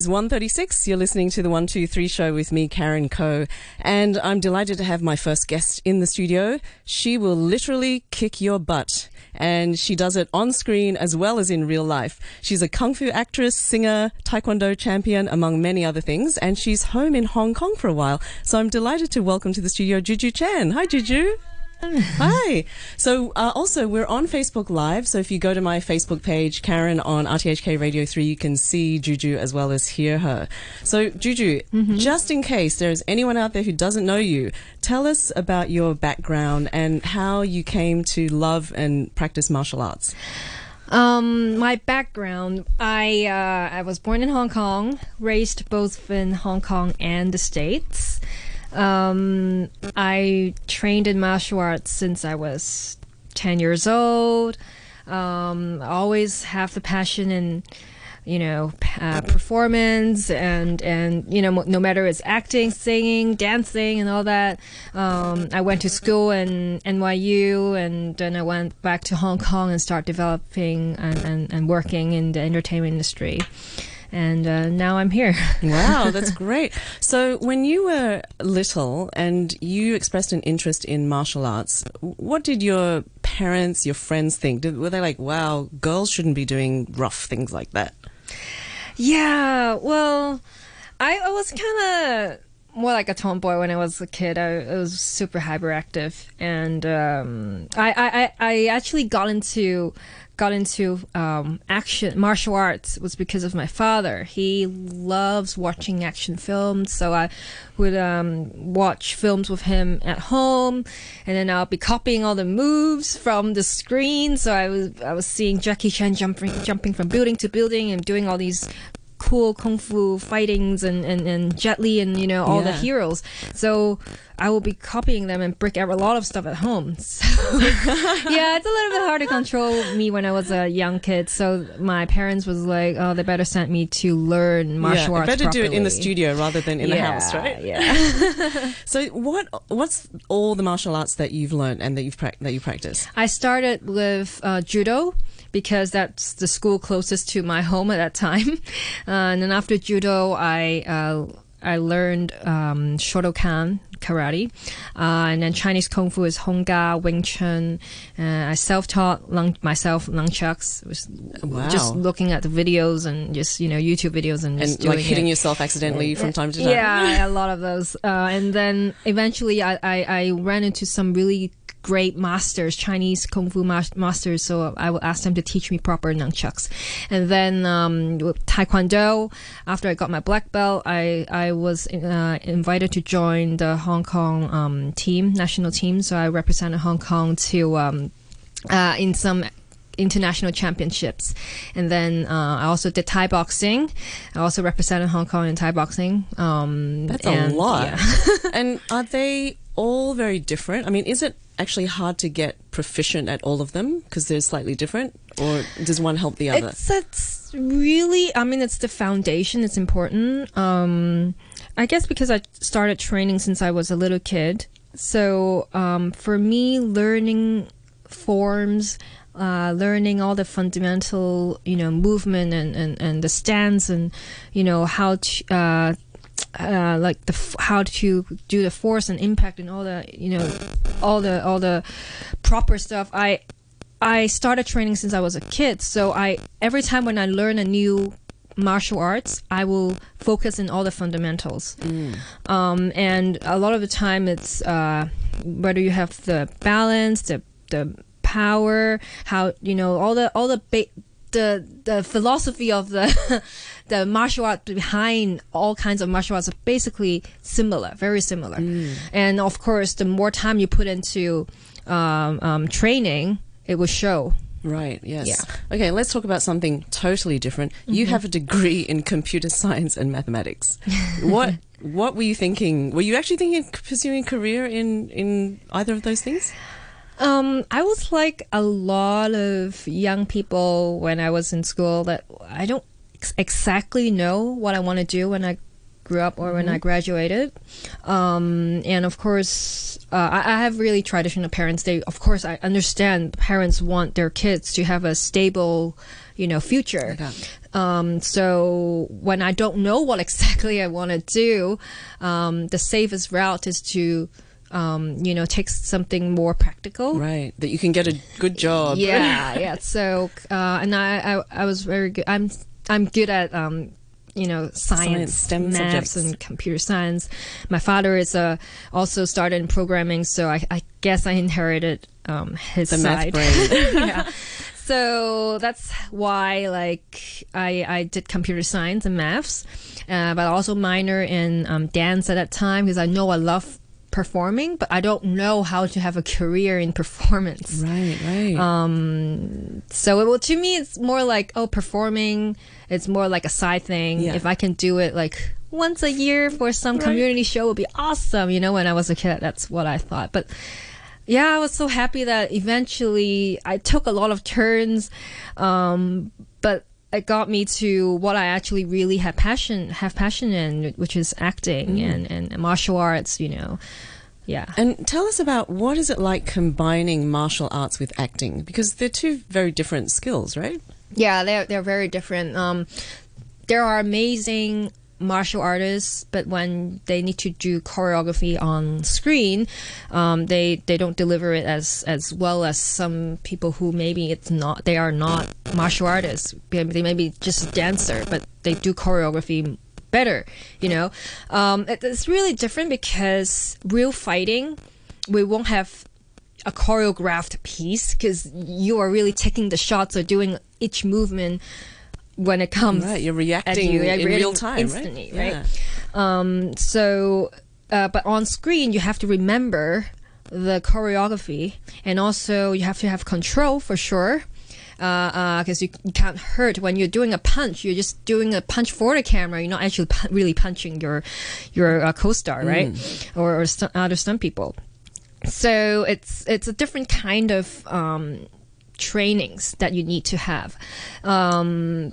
It's 136. You're listening to the 123 show with me, Karen Coe. And I'm delighted to have my first guest in the studio. She will literally kick your butt. And she does it on screen as well as in real life. She's a kung fu actress, singer, taekwondo champion, among many other things. And she's home in Hong Kong for a while. So I'm delighted to welcome to the studio Juju Chan. Hi, Juju. Hi. So, uh, also, we're on Facebook Live. So, if you go to my Facebook page, Karen on RTHK Radio 3, you can see Juju as well as hear her. So, Juju, just in case there's anyone out there who doesn't know you, tell us about your background and how you came to love and practice martial arts. Um, my background, I uh, I was born in Hong Kong, raised both in Hong Kong and the States. Um, I trained in martial arts since I was ten years old. Um, always have the passion and you know uh, performance and and you know no matter it's acting, singing, dancing, and all that. Um, I went to school in NYU and then I went back to Hong Kong and start developing and, and, and working in the entertainment industry. And uh, now I'm here. Wow, that's great. So, when you were little and you expressed an interest in martial arts, what did your parents, your friends think? Did, were they like, wow, girls shouldn't be doing rough things like that? Yeah, well, I, I was kind of more like a tomboy when I was a kid. I, I was super hyperactive, and um, I, I, I actually got into got into um, action martial arts was because of my father. He loves watching action films, so I would um, watch films with him at home, and then I'll be copying all the moves from the screen. So I was I was seeing Jackie Chan jumping jumping from building to building and doing all these cool kung fu fightings and, and, and Jet Li and you know all the heroes. So I will be copying them and break out a lot of stuff at home. So yeah, it's a little bit hard to control me when I was a young kid. So my parents was like, oh, they better send me to learn martial yeah, arts. better do it in the studio rather than in the house, right? Yeah. So, what what's all the martial arts that you've learned and that you've that you practice? I started with uh, judo because that's the school closest to my home at that time. Uh, and then after judo, I uh, I learned um, Shotokan karate, uh, and then Chinese kung fu is Hung Gar, Wing Chun. Uh, I self-taught lung- myself nunchucks. Was Wow. just looking at the videos and just you know YouTube videos and just And like hitting it. yourself accidentally from time to time. Yeah, a lot of those. Uh, and then eventually I, I, I ran into some really great masters, Chinese Kung Fu mas- masters. So I would ask them to teach me proper nunchucks. And then um, Taekwondo, after I got my black belt, I, I was uh, invited to join the Hong Kong um, team, national team. So I represented Hong Kong to um, uh, in some international championships. And then uh, I also did Thai boxing. I also represented Hong Kong in Thai boxing. Um, That's and- a lot. yeah. and are they all very different? I mean, is it actually hard to get proficient at all of them because they're slightly different, or does one help the other? It's it's really I mean it's the foundation it's important. Um I guess because I started training since I was a little kid. So um for me learning forms uh, learning all the fundamental, you know, movement and, and, and the stance and, you know, how to, uh, uh, like the f- how to do the force and impact and all the you know all the all the proper stuff? I i started training since i was a kid. So i every time when i learn a new martial arts i will focus in all the fundamentals. Um, and a lot of the time it's uh, whether you have the balance the the power how you know all the all the ba- the the philosophy of the the martial art behind all kinds of martial arts are basically similar, very similar. And of course, the more time you put into um, um, training, it will show. Right, yes. Yeah. Mm-hmm. Okay, let's talk about something totally different. You have a degree in computer science and mathematics. what what were you thinking? Were you actually thinking of pursuing a career in, in either of those things? Um, I was like a lot of young people when I was in school that I don't exactly know what I want to do when I grew up or when I graduated. Um, and of course, uh, I, I have really traditional parents. They, of course, I understand parents want their kids to have a stable, you know, future. Um, so when I don't know what exactly I want to do, um, the safest route is to, um, you know, take something more practical. Right. That you can get a good job. Yeah, yeah. So, uh, and I, I, I was very good. I'm, I'm good at, um, you know, science, Science, STEM maths, subjects. and computer science. My father is uh, also started in programming, so I, I guess I inherited um, his The math side. brain. yeah. So that's why, like, I I did computer science and maths, uh, but also minor in um, dance at that time because I know I love performing, but I don't know how to have a career in performance. Right, right. Um, so it, well, to me, it's more like oh, performing. It's more like a side thing. Yeah. If I can do it like once a year for some Right. community show, would be awesome. You know, when I was a kid, that's what I thought. But yeah, I was so happy that eventually I took a lot of turns, um, but it got me to what I actually really have passion have passion in, which is acting Mm. and, and martial arts. You know, yeah. And tell us about what is it like combining martial arts with acting because they're two very different skills, right? Yeah, they're they're very different. Um, there are amazing martial artists, but when they need to do choreography on screen, um, they they don't deliver it as as well as some people who maybe it's not they are not martial artists. They may be just a dancer, but they do choreography better. You know, um, it, it's really different because real fighting, we won't have a choreographed piece because you are really taking the shots or doing each movement when it comes Right, you're reacting you, yeah, in real time, instantly, right? right? Um, so, uh, but on screen you have to remember the choreography, and also you have to have control for sure. Because you, you can't hurt when you're doing a punch. You're just doing a punch for the camera. You're not actually pu- really punching your your uh, co-star, right? Or, or stu- other stunt people so it's it's a different kind of um, trainings that you need to have. Um,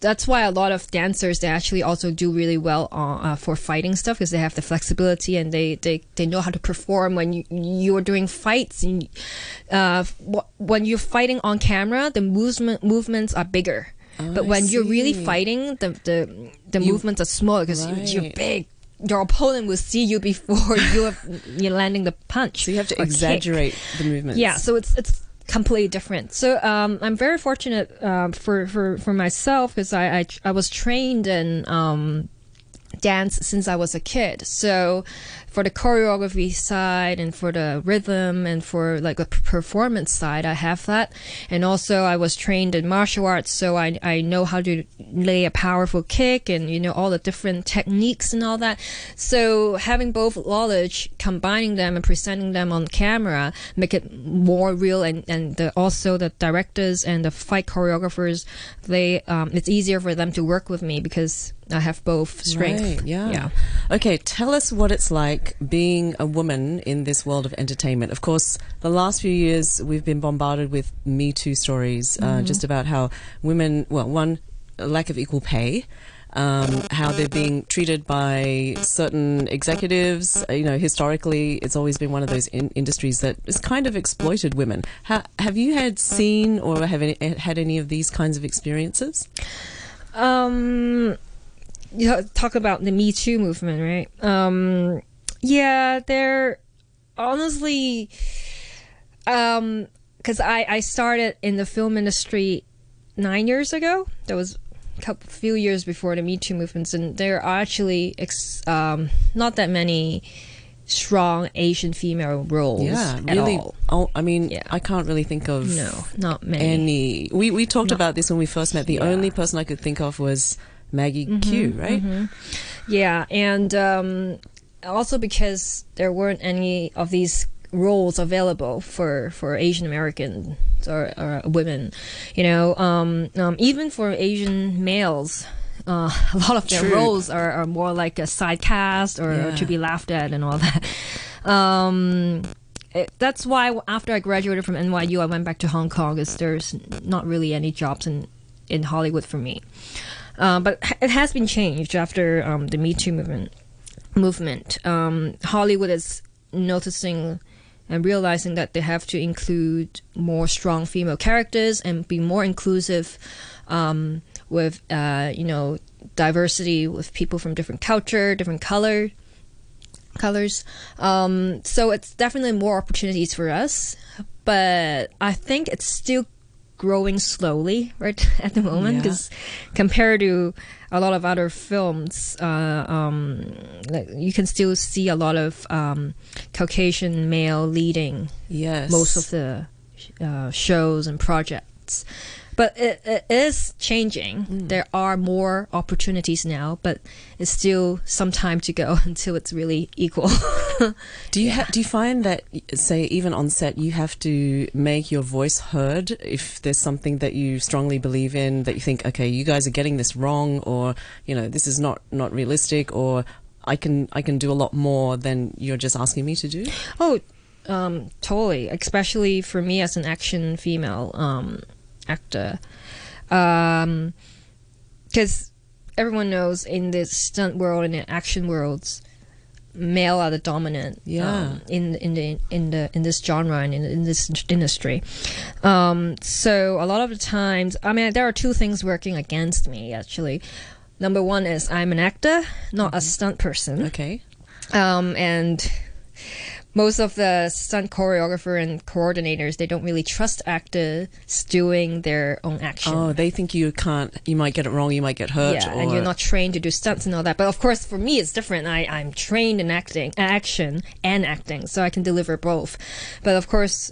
that's why a lot of dancers they actually also do really well on, uh, for fighting stuff because they have the flexibility and they, they, they know how to perform when you you're doing fights. And, uh, when you're fighting on camera, the movement movements are bigger. but Oh, I when you're really fighting, the the, the You- movements are small because you, you're big. Your opponent will see you before you have, you're landing the punch. So you have to or kick. exaggerate the movements. Yeah, so it's it's completely different. So um, I'm very fortunate uh, for for for myself because I, I I was trained in um, dance since I was a kid. So for the choreography side and for the rhythm and for like a performance side, I have that. And also I was trained in martial arts, so I I know how to lay a powerful kick and you know all the different techniques and all that. So having both knowledge, combining them and presenting them on camera, make it more real. And and the, also the directors and the fight choreographers, they um, it's easier for them to work with me because I have both strength. Right, yeah. Yeah. Okay, tell us what it's like being a woman in this world of entertainment. Of course, the last few years we've been bombarded with Me Too stories, Mm-hmm. uh, just about how women, well, one, lack of equal pay. Um, how they're being treated by certain executives. Uh, You know, historically, it's always been one of those in- industries that has kind of exploited women. Ha- have you had seen or have any, had any of these kinds of experiences? Um, you know, talk about the Me Too movement, right? Um, yeah, they're honestly, um, because I I started in the film industry nine years ago. That was a couple few years before the Me Too movements, and there are actually ex, um not that many strong Asian female roles Yeah, really. all. Oh, I mean, Yeah. I can't really think of No, not many. any. We we talked Not- about this when we first met. The Yeah. Mm-hmm, only person I could think of was Maggie Q, right? Yeah, and um, also because there weren't any of these roles available for for Asian Americans or, or women, you know, um, um, even for Asian males. Uh, a lot of their True. roles are, are more like a side cast or, or to be laughed at and all that. Um, it, that's why after I graduated from NYU, I went back to Hong Kong because there's not really any jobs in, in Hollywood for me. Uh, but it has been changed after um, the Me Too movement. Movement. Um, Hollywood is noticing and realizing that they have to include more strong female characters and be more inclusive um, with uh, you know diversity with people from different culture, different color colors. Um, so it's definitely more opportunities for us, but I think it's still growing slowly right at the moment Yeah. because compared to a lot of other films, uh, um, like you can still see a lot of um, Caucasian male leading Yes. most of the uh, shows and projects. But it, it is changing. Mm. There are more opportunities now, but it's still some time to go until it's really equal. Do you ha- do you find that, say, even on set, you have to make your voice heard if there's something that you strongly believe in that you think, okay, you guys are getting this wrong, or you know, this is not not realistic, or I can I can do a lot more than you're just asking me to do. Oh, um, totally. Especially for me as an action female um, actor, Um because everyone knows in the stunt world and the action worlds, male are the dominant. Yeah. um, in in the in the in this genre and in, in this industry. Um, so a lot of the times, I mean, there are two things working against me actually. Number one is I'm an actor, not a stunt person Okay. um, and most of the stunt choreographer and coordinators they don't really trust actors doing their own action. Oh, they think you can't. You might get it wrong. You might get hurt. yeah, or, and you're not trained to do stunts and all that. But of course, for me, it's different. I, I'm trained in acting, action, and acting, so I can deliver both. But of course,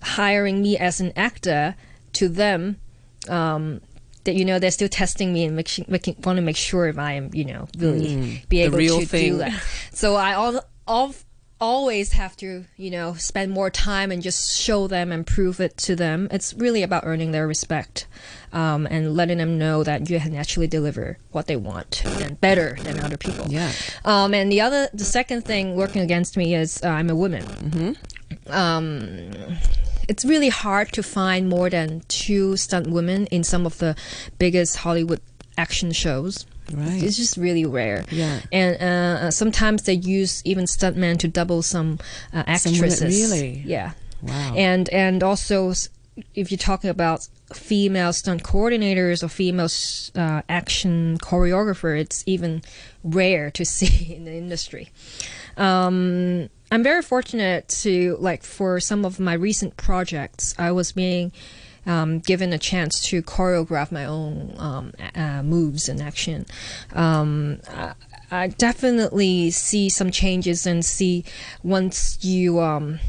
hiring me as an actor to them, um, that you know they're still testing me and making, making want to make sure if I am you know really be able to thing. do that. So I all, all always have to you know spend more time and just show them and prove it to them. It's really about earning their respect um, and letting them know that you can actually deliver what they want and better than other people. Yeah. Um, and the other, the second thing working against me is uh, I'm a woman. Mm-hmm. Um, it's really hard to find more than two stunt women in some of the biggest Hollywood action shows. Right. It's just really rare. Yeah. And uh, sometimes they use even stuntmen to double some uh, actresses. really? Yeah. Wow. And and also, if you're talking about female stunt coordinators or female uh, action choreographer, it's even rare to see in the industry. Um, I'm very fortunate to like for some of my recent projects, I was being um, given a chance to choreograph my own um, uh, moves and action. Um, I, I definitely see some changes and see once you um,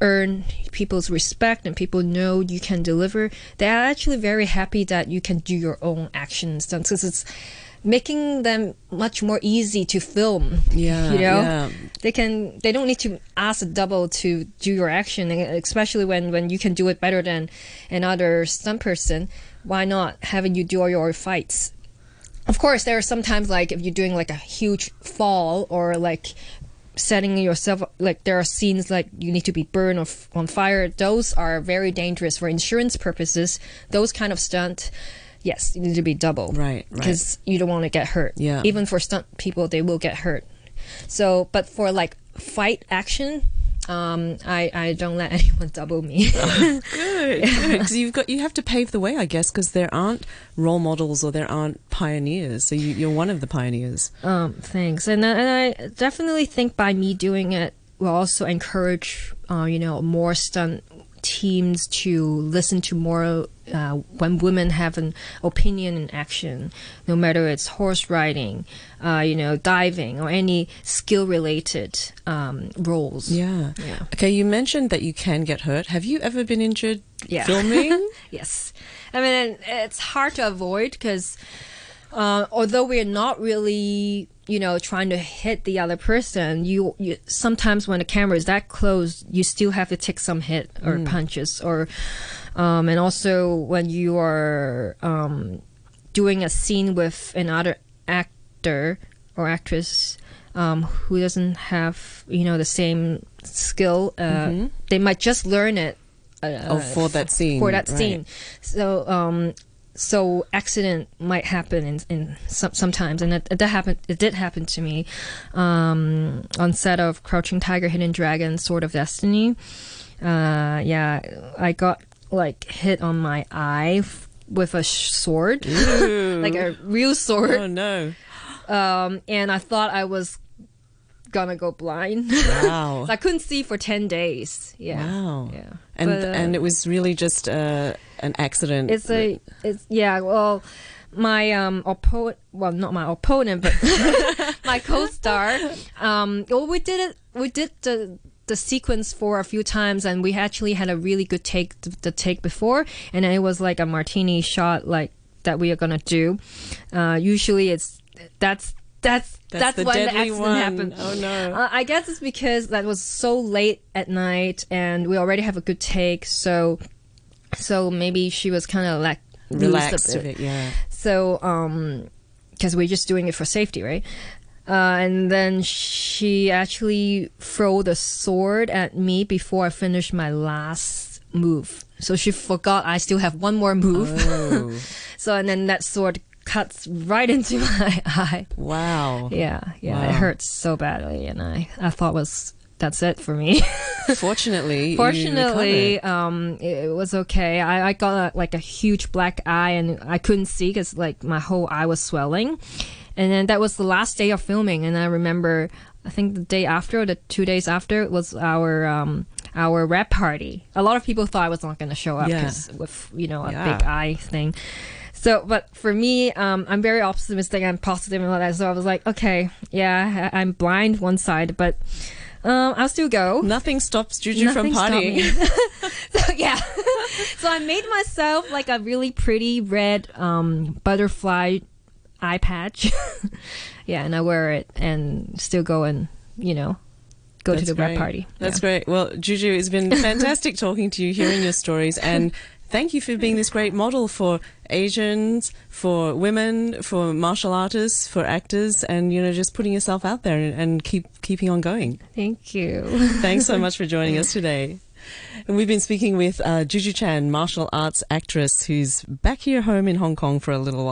earn people's respect and people know you can deliver, they're actually very happy that you can do your own action stunts because it's making them much more easy to film. Yeah, you know, yeah. they can they don't need to ask a double to do your action, especially when when you can do it better than another stunt person. Why not having you do all your fights? Of course, there are sometimes like if you're doing like a huge fall or like setting yourself like there are scenes like you need to be burned or f- on fire. Those are very dangerous for insurance purposes. Those kind of stunt, yes, you need to be double, Right, right. Because you don't want to get hurt. Yeah. even for stunt people, they will get hurt. So, but for like fight action. Um, I, I don't let anyone double me. Good, because you've got you have to pave the way, I guess, because there aren't role models or there aren't pioneers. So you, you're one of the pioneers. Um, thanks, and I- and I definitely think by me doing it will also encourage, uh, you know, more stunt teams to listen to more uh, when women have an opinion in action, no matter it's horse riding, uh, you know, diving or any skill related um, roles. Yeah. Yeah. Okay, you mentioned that you can get hurt. Have you ever been injured Yeah. filming? Yes. I mean, it's hard to avoid because uh, although we're not really, you know, trying to hit the other person, you, you sometimes when the camera is that close, you still have to take some hit or punches or, um, and also when you are um, doing a scene with another actor or actress um, who doesn't have, you know, the same skill, uh, they might just learn it. Uh, Oh, for that scene, For that right. scene. So, um, so accident might happen in, in some, sometimes, and it, it, that happened. It did happen to me um, on set of Crouching Tiger, Hidden Dragon, Sword of Destiny. Uh, yeah, I got like hit on my eye f- with a sh- sword, like a real sword. oh no! Um, and I thought I was gonna go blind. Wow. I couldn't see for ten days. Yeah. Wow. Yeah. And But, uh, and it was really just uh, an accident. It's a it's yeah, well my um opponent well not my opponent but my co-star um well we did it we did the the sequence for a few times and we actually had a really good take the, the take before and it was like a martini shot like that we are gonna do uh usually it's that's that's that's, the when the accident one. happened Oh no! uh, I guess it's because that was so late at night and we already have a good take, so so maybe she was kind of like Relaxed a bit. bit, yeah. So um, because we're just doing it for safety, right? Uh, and then she actually threw the sword at me before I finished my last move. So she forgot I still have one more move. Oh, so and then that sword cuts right into my eye. wow! Yeah, yeah, Wow. it hurts so badly, and I, I thought was that's it for me. Fortunately, Fortunately, um, it, it was okay. I, I got a, like a huge black eye, and I couldn't see because like my whole eye was swelling. And then that was the last day of filming, and I remember, I think the day after, or the two days after, was our um our wrap party. A lot of people thought I was not going to show up Yeah. because with you know a Yeah. big eye thing. So, but for me, um, I'm very optimistic and positive and all that. So I was like, okay, yeah, I- I'm blind one side, but um, I'll still go. nothing stops Juju from Nothing stopped partying. so yeah, so I made myself like a really pretty red um, butterfly eye patch. yeah, and I wear it and still go and you know go to That's the wrap great. party. That's Yeah. great. Well, Juju, it's been fantastic talking to you, hearing your stories, and thank you for being this great model for Asians, for women, for martial artists, for actors, and you know, just putting yourself out there and, and keep keeping on going. Thank you. Thanks so much for joining us today. And we've been speaking with uh, Juju Chan, martial arts actress, who's back here home in Hong Kong for a little while.